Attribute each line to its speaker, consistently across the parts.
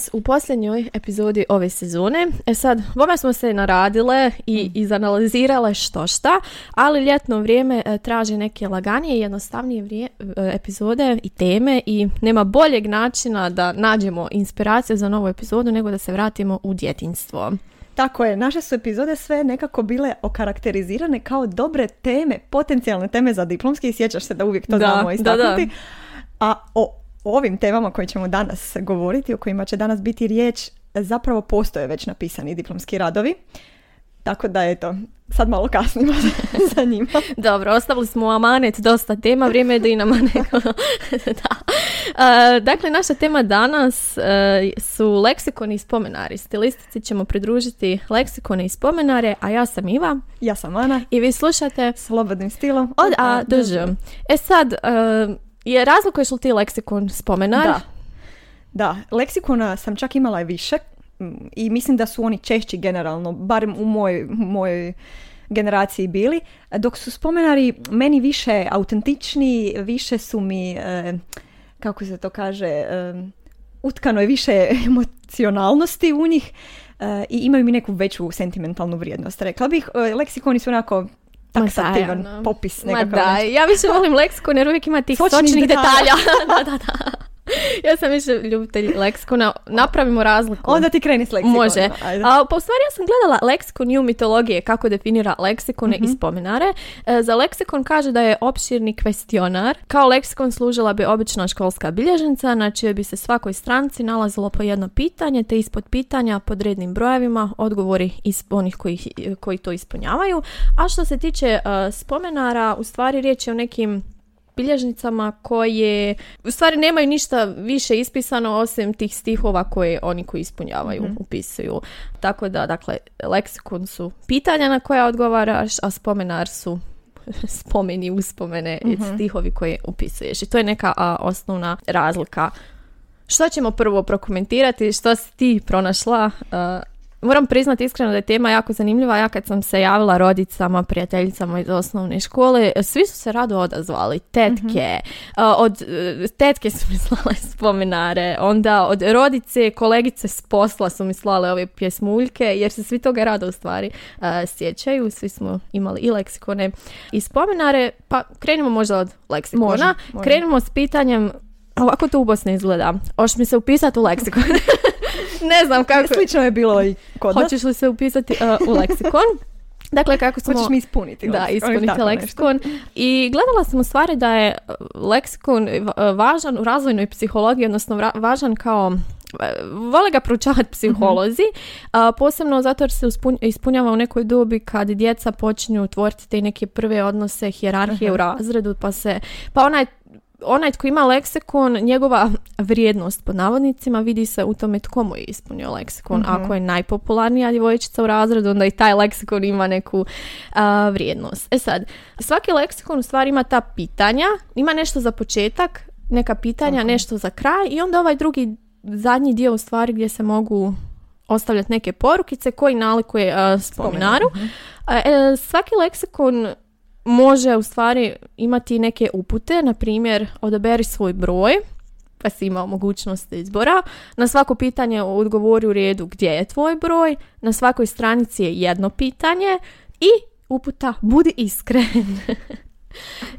Speaker 1: nas u posljednjoj epizodi ove sezone. E sad, vome smo se naradile i mm. izanalizirale što šta, ali ljetno vrijeme e, traži neke laganije i jednostavnije vrije, e, epizode i teme i nema boljeg načina da nađemo inspiraciju za novu epizodu nego da se vratimo u djetinstvo.
Speaker 2: Tako je, naše su epizode sve nekako bile okarakterizirane kao dobre teme, potencijalne teme za diplomski i sjećaš se da uvijek to znamo istaknuti. A o ovim temama koje ćemo danas govoriti, o kojima će danas biti riječ, zapravo postoje već napisani diplomski radovi. Tako da eto, sad malo kasnimo za njima.
Speaker 1: Dobro, ostavili smo u amanet dosta tema, vrijeme je da i nama neko... da. dakle, naša tema danas e, su leksikoni i spomenari. Stilistici ćemo pridružiti leksikone i spomenare, a ja sam Iva.
Speaker 2: Ja sam Ana.
Speaker 1: I vi slušate
Speaker 2: Slobodnim stilom
Speaker 1: od A do Ž. E sad, e, je razlikuješ li ti leksikon spomenar?
Speaker 2: Da. Da, leksikona sam čak imala više i mislim da su oni češći generalno, barem u mojoj, mojoj generaciji bili, dok su spomenari meni više autentični, više su mi, e, kako se to kaže, e, utkano je više emocionalnosti u njih e, i imaju mi neku veću sentimentalnu vrijednost. Rekla bih, leksikoni su onako taksativan popis nekakav.
Speaker 1: Ma da, ja više volim leksikon jer uvijek ima tih sočnih detalja. da, da, da. ja sam više ljubitelj leksikona. Napravimo razliku.
Speaker 2: Onda ti kreni s leksikonom.
Speaker 1: Može. A, pa u stvari ja sam gledala leksikon i u mitologije kako definira leksikone i mhm. spomenare. E, za leksikon kaže da je opširni kvestionar. Kao leksikon služila bi obična školska bilježnica na čijoj bi se svakoj stranci nalazilo po jedno pitanje te ispod pitanja pod rednim brojevima odgovori iz onih koji, koji to ispunjavaju. A što se tiče uh, spomenara, u stvari riječ je o nekim bilježnicama koje u stvari nemaju ništa više ispisano osim tih stihova koje oni koji ispunjavaju mm upisuju. Tako da, dakle, leksikon su pitanja na koja odgovaraš, a spomenar su spomeni, uspomene i mhm. stihovi koje upisuješ. I to je neka a, osnovna razlika. Što ćemo prvo prokomentirati? Što si ti pronašla? Moram priznati iskreno da je tema jako zanimljiva. Ja kad sam se javila rodicama, prijateljicama iz osnovne škole, svi su se rado odazvali. Tetke, mhm. od e, tetke su mi slale spomenare, onda od rodice, kolegice s posla su mi slale ove pjesmuljke, jer se svi toga rado u stvari sjećaju. Svi smo imali i leksikone i spomenare, pa krenimo možda od leksikona. Krenimo s pitanjem Ovako to u Bosni izgleda. Hoćeš mi se upisati u leksikon? ne znam kako.
Speaker 2: Slično je bilo i kod
Speaker 1: Hoćeš li se upisati uh, u leksikon? Dakle, kako smo...
Speaker 2: Hoćeš mi ispuniti.
Speaker 1: Da, ispuniti leksikon. I gledala sam u stvari da je uh, leksikon uh, važan u razvojnoj psihologiji, odnosno važan kao vole ga proučavati psiholozi, uh posebno zato jer se ispunjava u nekoj dobi kad djeca počinju tvoriti te neke prve odnose, hijerarhije u razredu, pa se, pa ona je onaj tko ima leksikon, njegova vrijednost pod navodnicima vidi se u tome tko mu je ispunio leksikon. Mhm. Ako je najpopularnija djevojčica u razredu, onda i taj leksikon ima neku vrijednost. E sad, svaki leksikon u stvari ima ta pitanja, ima nešto za početak, neka pitanja, nešto za kraj i onda ovaj drugi zadnji dio u stvari gdje se mogu ostavljati neke porukice koji nalikuje uh, spominaru. Mhm. E, svaki leksikon može u stvari imati neke upute, na primjer odaberi svoj broj, pa si imao mogućnost izbora. Na svako pitanje odgovori u redu gdje je tvoj broj, na svakoj stranici je jedno pitanje i uputa budi iskren.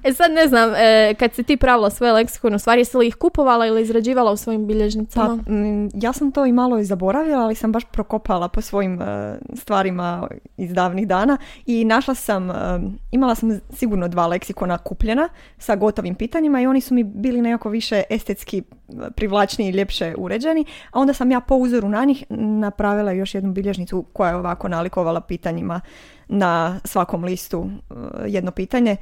Speaker 1: E sad ne znam, e, kad si ti pravila svoje leksikone, u stvari jesi li ih kupovala ili izrađivala u svojim bilježnicama?
Speaker 2: Pa, ja sam to i malo i zaboravila, ali sam baš prokopala po svojim e, stvarima iz davnih dana i našla sam, e, imala sam sigurno dva leksikona kupljena sa gotovim pitanjima i oni su mi bili nekako više estetski privlačniji i ljepše uređeni, a onda sam ja po uzoru na njih napravila još jednu bilježnicu koja je ovako nalikovala pitanjima na svakom listu jedno pitanje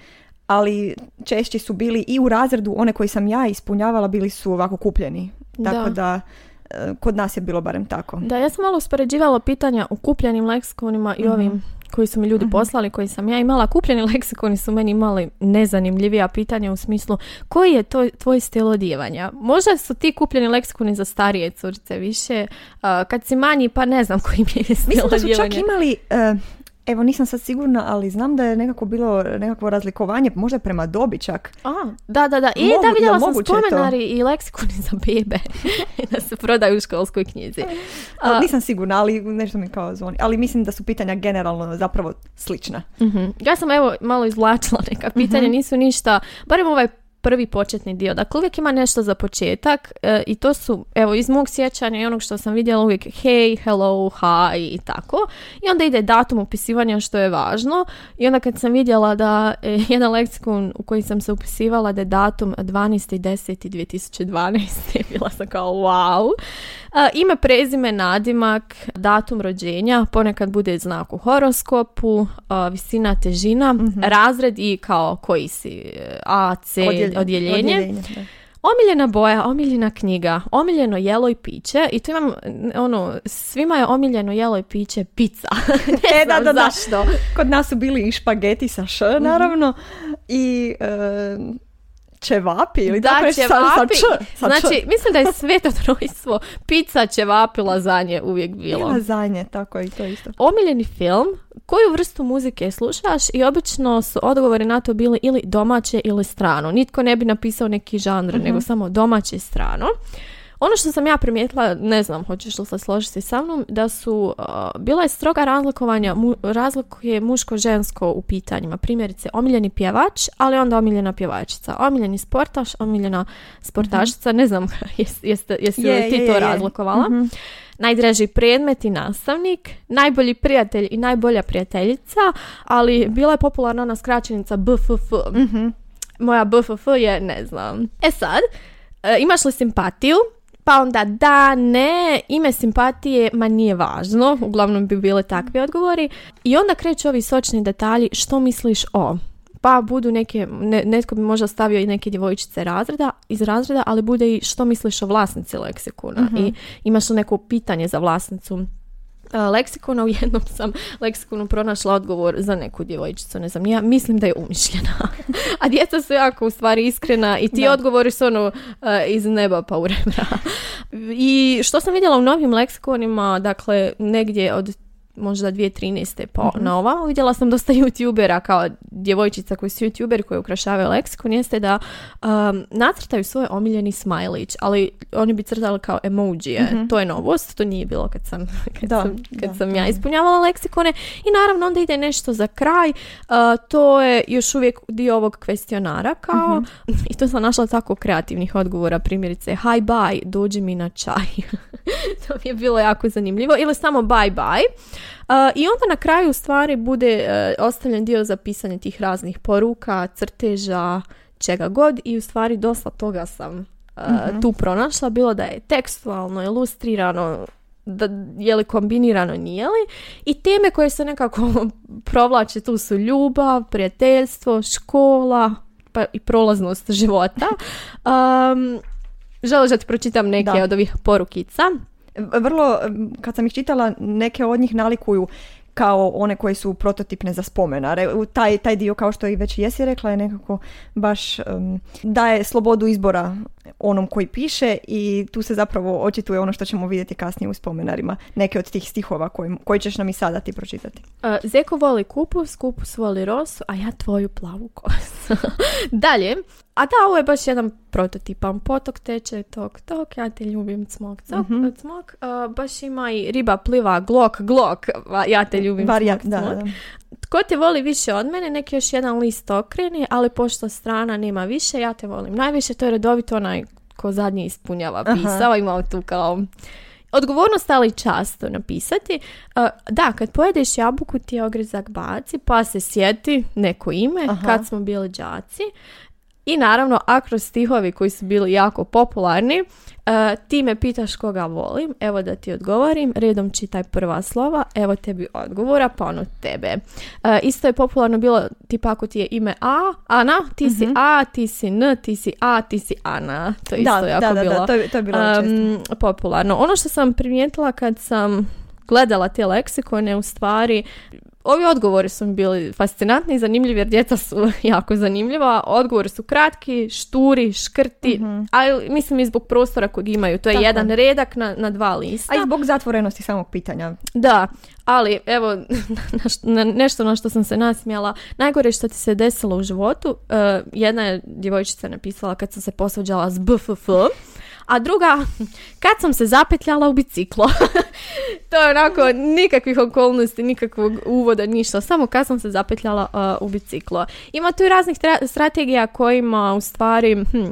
Speaker 2: ali češće su bili i u razredu one koji sam ja ispunjavala bili su ovako kupljeni. Tako da, e, kod nas je bilo barem tako.
Speaker 1: Da, ja sam malo uspoređivala pitanja u kupljenim leksikonima i mhm. ovim koji su mi ljudi mhm. poslali, koji sam ja imala. Kupljeni leksikoni su meni imali nezanimljivija pitanja u smislu koji je to, tvoj stil odjevanja. Možda su ti kupljeni leksikoni za starije curice više. kad si manji, pa ne znam koji mi je stil
Speaker 2: Mislim da su čak imali... E, Evo, nisam sad sigurna, ali znam da je nekako bilo nekakvo razlikovanje, možda prema dobi čak.
Speaker 1: A, da, da, da. I
Speaker 2: Mogu-
Speaker 1: da vidjela
Speaker 2: jel
Speaker 1: sam
Speaker 2: to?
Speaker 1: spomenari i leksikoni za bebe da se prodaju u školskoj knjizi.
Speaker 2: Ali
Speaker 1: A,
Speaker 2: nisam sigurna, ali nešto mi kao zvoni. Ali mislim da su pitanja generalno zapravo slična.
Speaker 1: mhm. Ja sam evo malo izvlačila neka pitanja,
Speaker 2: Mhm.
Speaker 1: nisu ništa, barem ovaj prvi početni dio. Dakle, uvijek ima nešto za početak e, i to su, evo, iz mog sjećanja i onog što sam vidjela uvijek hey, hello, hi i tako. I onda ide datum upisivanja što je važno. I onda kad sam vidjela da e, jedan leksikon u koji sam se upisivala da je datum 12.10.2012. bila sam kao wow. Ime, prezime, nadimak, datum rođenja, ponekad bude znak u horoskopu, visina, težina, razred i kao koji si, A, C,
Speaker 2: Odjeljenje-
Speaker 1: odjeljenje.
Speaker 2: da.
Speaker 1: Omiljena boja, omiljena knjiga, omiljeno jelo i piće i tu imam ono, svima je omiljeno jelo i piće pizza. ne
Speaker 2: E, da, da, da.
Speaker 1: zašto.
Speaker 2: Kod nas su bili i špageti sa š, naravno, i e, čevapi ili
Speaker 1: Da,
Speaker 2: tako nešto sa- č, sa č.
Speaker 1: Znači, mislim da je sveto trojstvo pizza, ćevapi, lazanje uvijek
Speaker 2: I
Speaker 1: bilo.
Speaker 2: lazanje, tako i to isto.
Speaker 1: Omiljeni film, koju vrstu muzike slušaš i obično su odgovori na to bili ili domaće ili strano. Nitko ne bi napisao neki žanr,
Speaker 2: Mhm.
Speaker 1: nego samo domaće i strano. Ono što sam ja primijetila, ne znam, hoćeš li se složiti sa mnom, da su, uh, bila je stroga razlikovanja, mu, razlikuje muško-žensko u pitanjima. Primjerice, omiljeni pjevač, ali onda omiljena pjevačica. Omiljeni sportaš, omiljena sportašica, ne znam, jes, jeste, jesi li
Speaker 2: Mhm. Je,
Speaker 1: ti
Speaker 2: je,
Speaker 1: to
Speaker 2: je,
Speaker 1: razlikovala?
Speaker 2: Mhm.
Speaker 1: najdraži predmet i nastavnik, najbolji prijatelj i najbolja prijateljica, ali bila je popularna ona skraćenica BFF.
Speaker 2: Mhm.
Speaker 1: Moja BFF je, ne znam. E sad, e, imaš li simpatiju? Pa onda da, ne, ime simpatije, ma nije važno, uglavnom bi bile takvi odgovori. I onda kreću ovi sočni detalji, što misliš o? Pa budu neke, ne- netko bi možda stavio i neke djevojčice razreda, iz razreda, ali bude i što misliš o vlasnici leksikona i imaš li neko pitanje za vlasnicu leksikona, u jednom sam leksikonu pronašla odgovor za neku djevojčicu, ne znam, ja mislim da je umišljena. A djeca su jako u stvari iskrena i ti
Speaker 2: Da.
Speaker 1: odgovori su ono iz neba pa u rebra. I što sam vidjela u novim leksikonima, dakle negdje od možda 2013. pa na ovamo, vidjela sam dosta youtubera kao djevojčica koji su youtuberi koji ukrašavaju leksikon, jeste da um, nacrtaju svoj omiljeni smajlić, ali oni bi crtali kao emojije. To je novost, to nije bilo kad sam, kad
Speaker 2: Da,
Speaker 1: sam, kad
Speaker 2: da,
Speaker 1: sam
Speaker 2: da.
Speaker 1: ja ispunjavala leksikone. I naravno onda ide nešto za kraj, uh, to je još uvijek dio ovog kvestionara kao, i to sam našla tako kreativnih odgovora, primjerice hi bye, dođi mi na čaj. to mi je bilo jako zanimljivo. Ili samo bye bye. I onda na kraju u stvari bude uh, ostavljen dio za pisanje tih raznih poruka, crteža, čega god i u stvari dosta toga sam uh, tu pronašla, bilo da je tekstualno, ilustrirano, da je li kombinirano, nije li. I teme koje se nekako provlače tu su ljubav, prijateljstvo, škola, pa i prolaznost života. Um, želiš da ti pročitam neke
Speaker 2: Da.
Speaker 1: od ovih porukica?
Speaker 2: Vrlo, kad sam ih čitala, neke od njih nalikuju kao one koje su prototipne za spomenare. Taj, taj dio, kao što i već jesi rekla, je nekako baš em, daje slobodu izbora onom koji piše i tu se zapravo očituje ono što ćemo vidjeti kasnije u spomenarima. Neke od tih stihova koji, koji ćeš nam i sada ti pročitati.
Speaker 1: Uh, Zeko voli kupus, kupus voli rosu, a ja tvoju plavu kosu. Dalje, a da, ovo je baš jedan prototipan potok teče, tok, tok, ja te ljubim, cmok, cok, cmok. Uh, baš ima i riba pliva, glok, glok, ja te ljubim,
Speaker 2: Varijant,
Speaker 1: cmok,
Speaker 2: da,
Speaker 1: cmok. Tko te voli više od mene, neki još jedan list okreni, ali pošto strana nema više, ja te volim najviše, to je redovito onaj ko zadnji ispunjava
Speaker 2: Aha.
Speaker 1: pisao, imao tu kao odgovornost, ali často napisati. Uh, da, kad pojedeš jabuku ti je ogrizak baci, pa se sjeti neko ime,
Speaker 2: Aha.
Speaker 1: kad smo bili đaci. I naravno, akro stihovi koji su bili jako popularni, uh, ti me pitaš koga volim, evo da ti odgovorim, redom čitaj prva slova, evo tebi odgovora, pa ono tebe. Uh, isto je popularno bilo, tipa ako ti je ime A, Ana, ti si A, ti si N, ti si A, ti si Ana. To je isto
Speaker 2: Da,
Speaker 1: jako
Speaker 2: da, da,
Speaker 1: bilo
Speaker 2: da, to je, to je bilo
Speaker 1: um, popularno. Ono što sam primijetila kad sam gledala te leksikone, u stvari Ovi odgovori su mi bili fascinantni i zanimljivi jer djeca su jako zanimljiva. Odgovori su kratki, šturi, škrti,
Speaker 2: Mhm.
Speaker 1: ali mislim i zbog prostora kojeg imaju. To je
Speaker 2: Tako.
Speaker 1: jedan redak na, na dva lista.
Speaker 2: A i zbog zatvorenosti samog pitanja.
Speaker 1: Da, ali evo na na nešto na što sam se nasmijala. Najgore što ti se desilo u životu, eh, jedna je djevojčica napisala kad sam se posvađala s BFF, a druga kad sam se zapetljala u biciklo. to je onako nikakvih okolnosti, nikakvog uvoda, ništa, samo kad sam se zapetljala eh, u biciklo. Ima tu i raznih tra- strategija kojima u stvari hm,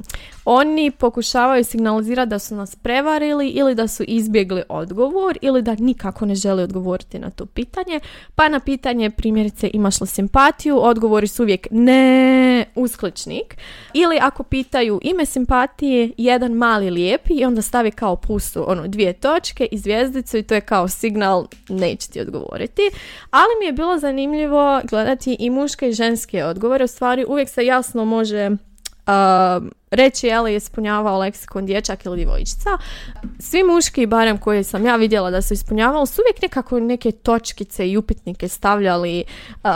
Speaker 1: oni pokušavaju signalizirati da su nas prevarili ili da su izbjegli odgovor ili da nikako ne žele odgovoriti na to pitanje. Pa na pitanje primjerice imaš li simpatiju, odgovori su uvijek ne, uskličnik. Ili ako pitaju ime simpatije, jedan mali lijepi i onda stavi kao pustu ono dvije točke i zvijezdicu i to je kao signal neće ti odgovoriti. Ali mi je bilo zanimljivo gledati i muške i ženske odgovore. U stvari uvijek se jasno može reći je li ispunjavao leksikon dječak ili djevojčica. Svi muški, barem koje sam ja vidjela da su ispunjavali, su uvijek nekako neke točkice i upitnike stavljali. uh,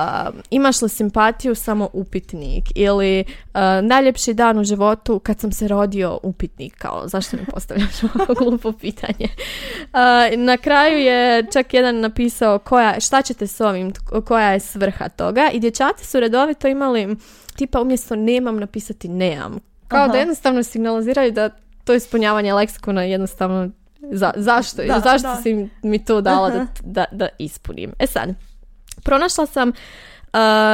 Speaker 1: imaš li simpatiju, samo upitnik. Ili uh, najljepši dan u životu kad sam se rodio, upitnik. Kao, zašto mi postavljaš ovako glupo pitanje? Uh, na kraju je čak jedan napisao koja, šta ćete s ovim, koja je svrha toga. I dječaci su redovito imali tipa umjesto nemam napisati nemam. Kao
Speaker 2: Aha.
Speaker 1: da jednostavno signaliziraju da to ispunjavanje leksikona jednostavno za, zašto,
Speaker 2: Da,
Speaker 1: zašto
Speaker 2: da.
Speaker 1: si mi to dala da, da, da ispunim. E sad, pronašla sam uh,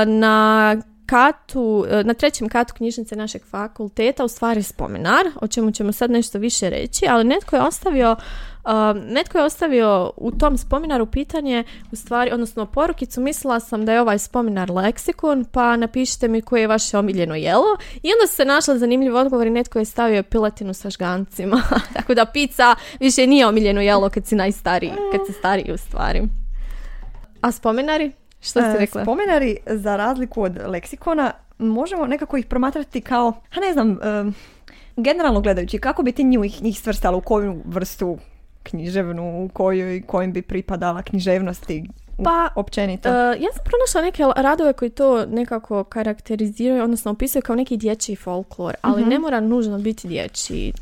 Speaker 1: na katu, uh, na trećem katu knjižnice našeg fakulteta u stvari spomenar, o čemu ćemo sad nešto više reći, ali netko je ostavio uh, netko je ostavio u tom spominaru pitanje, u stvari, odnosno porukicu, mislila sam da je ovaj spominar leksikon, pa napišite mi koje je vaše omiljeno jelo. I onda se našla zanimljiv odgovor i netko je stavio piletinu sa žgancima. Tako da pizza više nije omiljeno jelo kad si najstariji, kad si stariji u stvari. A spomenari? Što si
Speaker 2: E,
Speaker 1: rekla?
Speaker 2: Spomenari, za razliku od leksikona, možemo nekako ih promatrati kao, a ne znam, em, generalno gledajući, kako bi ti njih, njih svrstala u koju vrstu književnu, u kojoj, kojim bi pripadala književnosti
Speaker 1: Pa,
Speaker 2: općenito.
Speaker 1: E, ja sam pronašla neke radove koji to nekako karakteriziraju, odnosno opisuju kao neki dječji folklor, ali
Speaker 2: Mhm.
Speaker 1: ne mora nužno biti dječji.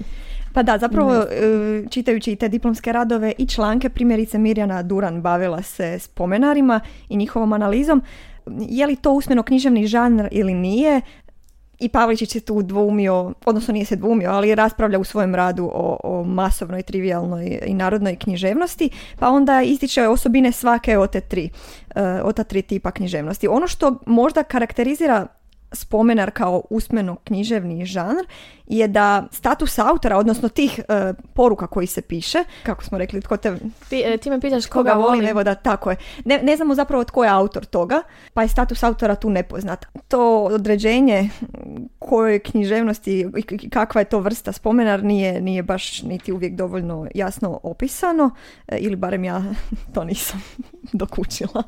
Speaker 2: Pa da, zapravo e, čitajući i te diplomske radove i članke, primjerice Mirjana Duran bavila se spomenarima i njihovom analizom. Je li to usmeno književni žanr ili nije? I Pavličić se tu dvoumio, odnosno nije se dvoumio, ali raspravlja u svojem radu o, o masovnoj, trivialnoj i narodnoj književnosti, pa onda ističe osobine svake od te tri, e, od ta tri tipa književnosti. Ono što možda karakterizira spomenar kao usmeno književni žanr je da status autora, odnosno tih e, poruka koji se piše, kako smo rekli, tko te
Speaker 1: Ti, e, ti me pitaš
Speaker 2: koga
Speaker 1: koga
Speaker 2: volim,
Speaker 1: volim.
Speaker 2: evo da tako je. Ne, ne znamo zapravo tko je autor toga, pa je status autora tu nepoznat. To određenje kojoj književnosti i kakva je to vrsta spomenar nije, nije baš niti uvijek dovoljno jasno opisano, e, ili barem ja to nisam dokučila.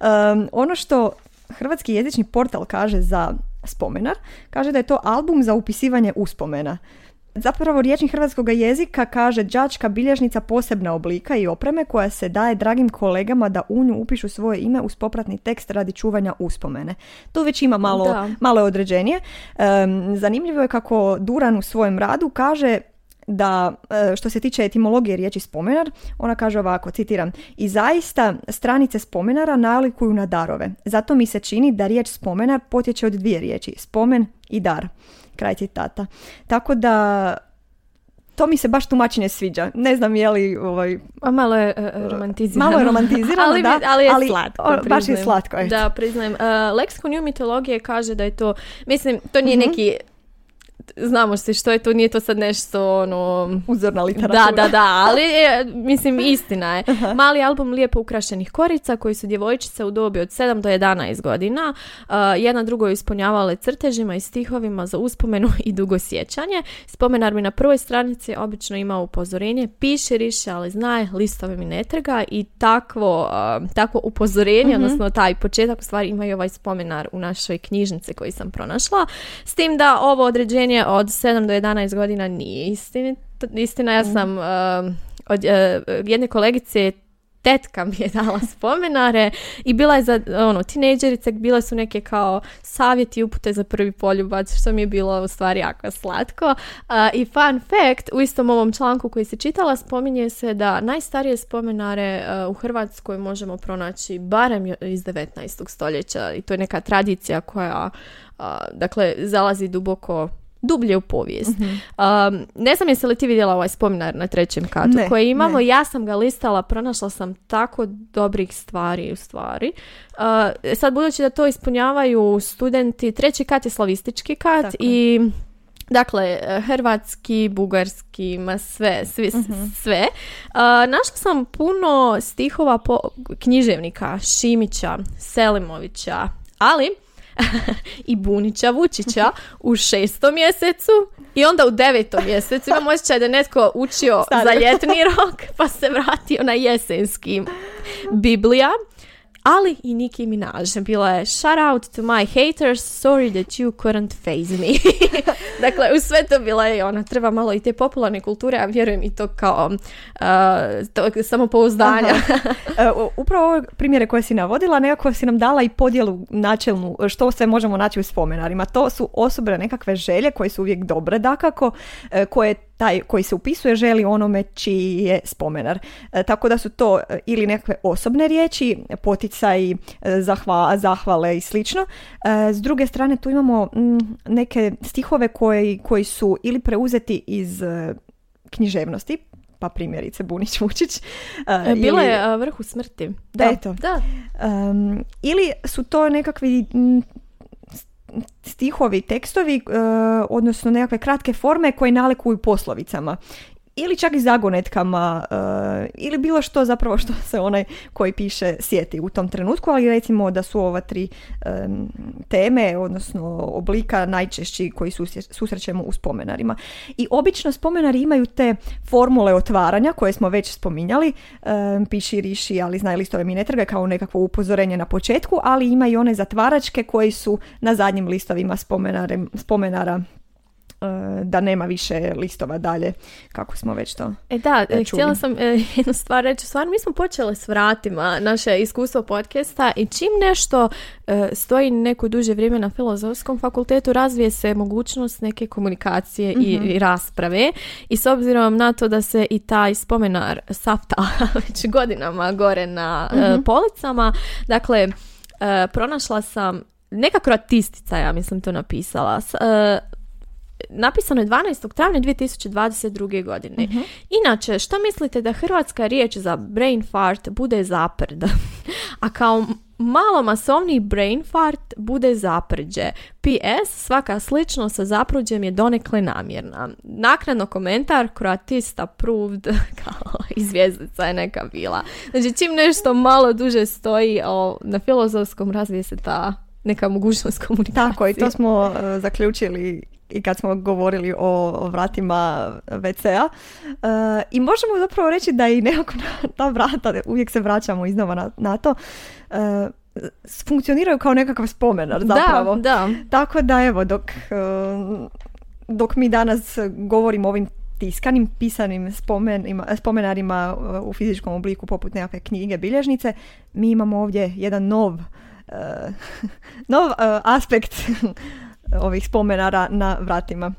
Speaker 2: Um, ono što Hrvatski jezični portal kaže za spomenar, kaže da je to album za upisivanje uspomena. Zapravo riječnik hrvatskog jezika kaže đačka bilježnica posebna oblika i opreme koja se daje dragim kolegama da u nju upišu svoje ime uz popratni tekst radi čuvanja uspomene. Tu već ima malo, malo je određenije. Em, zanimljivo je kako Duran u svojem radu kaže da e, što se tiče etimologije riječi spomenar, ona kaže ovako, citiram, i zaista stranice spomenara nalikuju na darove. Zato mi se čini da riječ spomenar potječe od dvije riječi, spomen i dar. Kraj citata. Tako da to mi se baš tumačenje sviđa. Ne znam je li ovaj,
Speaker 1: A malo je e, romantizirano.
Speaker 2: Malo je romantizirano,
Speaker 1: ali,
Speaker 2: da,
Speaker 1: ali je
Speaker 2: ali
Speaker 1: slatko.
Speaker 2: o, baš je slatko, eto.
Speaker 1: Da, priznajem. Uh, Leksikon mitologije kaže da je to, mislim, to nije
Speaker 2: Mhm.
Speaker 1: neki znamo se što je to, nije to sad nešto ono...
Speaker 2: uzorna literatura.
Speaker 1: Da, da, da, ali je, mislim istina je. Mali album lijepo ukrašenih korica koji su djevojčice u dobi od 7 do 11 godina. Uh, jedna drugo ispunjavale crtežima i stihovima za uspomenu i dugo sjećanje. Spomenar mi na prvoj stranici obično ima upozorenje piši riše, ali znaj, listove mi ne trga i takvo, uh, takvo upozorenje, odnosno taj početak u stvari ima i ovaj spomenar u našoj knjižnici koji sam pronašla. S tim da ovo određenje od 7 do 11 godina nije istinito. Istina, ja sam uh, od uh, jedne kolegice tetka mi je dala spomenare i bila je za ono, tinejdžerice, bile su neke kao savjeti upute za prvi poljubac, što mi je bilo u stvari jako slatko. I fun fact, u istom ovom članku koji se čitala, spominje se da najstarije spomenare u Hrvatskoj možemo pronaći barem iz 19. stoljeća i to je neka tradicija koja dakle zalazi duboko dublje u povijest. Mhm. ne znam jesi li ti vidjela ovaj spominar na trećem katu ne, koji imamo, ja sam ga listala, pronašla sam tako dobrih stvari u stvari. Uh, sad budući da to ispunjavaju studenti, treći kat je slavistički kat i Dakle, hrvatski, bugarski, ma sve, svi, mhm. sve. našla sam puno stihova po književnika Šimića, Selimovića, ali i Bunića Vučića u šestom mjesecu. I onda u devetom mjesecu imam osjećaj da je netko učio za ljetni rok pa se vratio na jesenski Biblija ali i Nicki Minaj. Bila je shout out to my haters, sorry that you couldn't phase me. dakle, u sve to bila je ona, treba malo i te popularne kulture, a vjerujem i to kao uh, to, samopouzdanja.
Speaker 2: uh, upravo ove primjere koje si navodila, nekako si nam dala i podjelu načelnu, što se možemo naći u spomenarima. To su osobe nekakve želje koje su uvijek dobre, dakako, uh, koje taj koji se upisuje želi onome čiji je spomenar. E, tako da su to e, ili nekakve osobne riječi, poticaji, e, zahva, zahvale i slično. s druge strane tu imamo neke stihove koji, koji su ili preuzeti iz književnosti, pa primjerice Bunić Vučić.
Speaker 1: Bila je vrhu smrti.
Speaker 2: Da, Eto.
Speaker 1: da.
Speaker 2: ili su to nekakvi stihovi, tekstovi, e, odnosno nekakve kratke forme koje nalikuju poslovicama ili čak i zagonetkama uh, ili bilo što zapravo što se onaj koji piše sjeti u tom trenutku, ali recimo da su ova tri teme, odnosno oblika najčešći koji susrećemo u spomenarima. I obično spomenari imaju te formule otvaranja koje smo već spominjali, um, piši, riši, ali znaj listove mi ne trga kao nekakvo upozorenje na početku, ali ima i one zatvaračke koji su na zadnjim listovima spomenara da nema više listova dalje, kako smo već to
Speaker 1: E da, e, htjela sam jednu stvar reći. Stvarno, mi smo počeli s vratima naše iskustvo podcasta i čim nešto stoji neko duže vrijeme na filozofskom fakultetu, razvije se mogućnost neke komunikacije i, mhm. rasprave i s obzirom na to da se i taj spomenar safta već godinama gore na mm policama, dakle, pronašla sam neka kroatistica, ja mislim to napisala, napisano je 12. travnja 2022. godine. uh Inače, što mislite da hrvatska riječ za brain fart bude zaprd? A kao malo masovni brain fart bude zaprđe. PS, svaka sličnost sa zapruđem je donekle namjerna. Naknadno komentar, kroatista approved, kao izvjezdica je neka bila. Znači, čim nešto malo duže stoji o, na filozofskom razvije se ta neka mogućnost komunikacije.
Speaker 2: Tako, i to smo uh, zaključili i kad smo govorili o, vratima WC-a. E, I možemo zapravo reći da i nekako ta vrata, uvijek se vraćamo iznova na, na to, e, funkcioniraju kao nekakav spomenar zapravo.
Speaker 1: Da, da.
Speaker 2: Tako da evo, dok, e, dok mi danas govorimo o ovim tiskanim, pisanim spomenima, spomenarima u fizičkom obliku poput nekakve knjige, bilježnice, mi imamo ovdje jedan nov, nov aspekt ovih spomenara na vratima.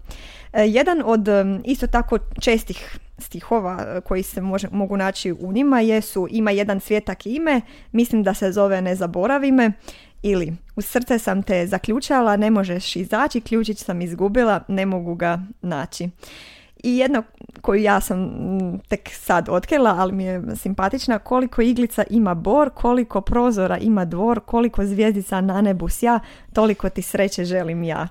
Speaker 2: E, jedan od isto tako čestih stihova e, koji se može, mogu naći u njima jesu ima jedan cvjetak ime, mislim da se zove ne zaboravi me ili u srce sam te zaključala, ne možeš izaći, ključić sam izgubila, ne mogu ga naći. I jedna koju ja sam tek sad otkrila, ali mi je simpatična, koliko iglica ima bor, koliko prozora ima dvor, koliko zvijezdica na nebu sja, toliko ti sreće želim ja.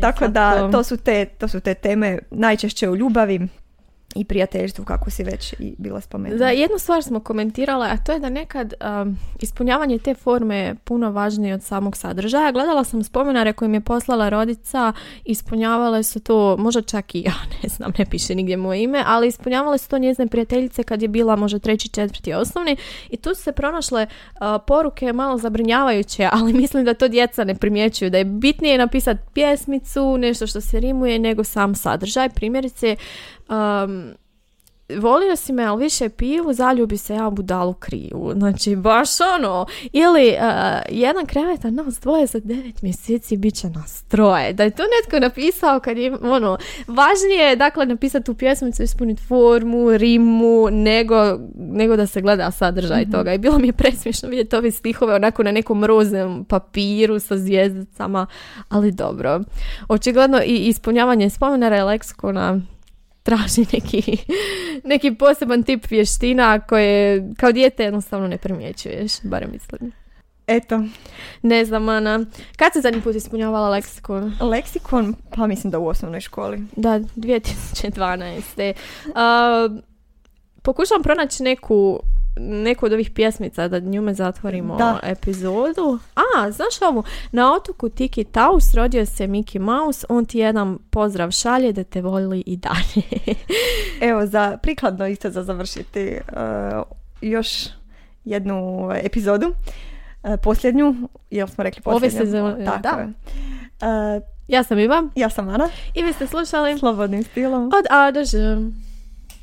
Speaker 2: tako da to su, te, to su te teme najčešće u ljubavi, i prijateljstvu kako si već i bila spomenula.
Speaker 1: Da, jednu stvar smo komentirala, a to je da nekad um, ispunjavanje te forme je puno važnije od samog sadržaja. Gledala sam spomenare koje mi je poslala rodica, ispunjavale su to, možda čak i ja, ne znam, ne piše nigdje moje ime, ali ispunjavale su to njezine prijateljice kad je bila možda treći, četvrti osnovni i tu su se pronašle uh, poruke malo zabrinjavajuće, ali mislim da to djeca ne primjećuju, da je bitnije napisati pjesmicu, nešto što se rimuje, nego sam sadržaj. Primjerice, um, volio si me, ali više pivu, zaljubi se ja budalu kriju. Znači, baš ono. Ili uh, jedan krevet, a nas dvoje za devet mjeseci bit će nas troje. Da je to netko napisao kad je, ono, važnije je, dakle, napisati tu pjesmicu, ispuniti formu, rimu, nego, nego da se gleda sadržaj toga. I bilo mi je presmiješno vidjeti ove stihove onako na nekom rozem papiru sa zvijezdicama, ali dobro. Očigledno i ispunjavanje spomenara je leksikona traži neki, neki poseban tip vještina koje kao dijete jednostavno ne primjećuješ, barem mislim.
Speaker 2: Eto.
Speaker 1: Ne znam, Ana. Kad se zadnji put ispunjavala leksikon?
Speaker 2: Leksikon, pa mislim da u osnovnoj školi.
Speaker 1: Da, 2012. Uh, pokušavam pronaći neku neku od ovih pjesmica da njome zatvorimo
Speaker 2: Da.
Speaker 1: epizodu. A, znaš ovu? Na otoku Tiki Taus rodio se Mickey Mouse, on ti jedan pozdrav šalje da te voli i dalje.
Speaker 2: Evo, za prikladno isto za završiti uh, još jednu epizodu. Uh, posljednju, jel smo rekli
Speaker 1: Ove
Speaker 2: posljednju?
Speaker 1: sezone,
Speaker 2: Tako
Speaker 1: da.
Speaker 2: je. Uh,
Speaker 1: ja sam Iva
Speaker 2: ja sam Ana,
Speaker 1: i vi ste slušali
Speaker 2: slobodnim stilom.
Speaker 1: od A do Ž.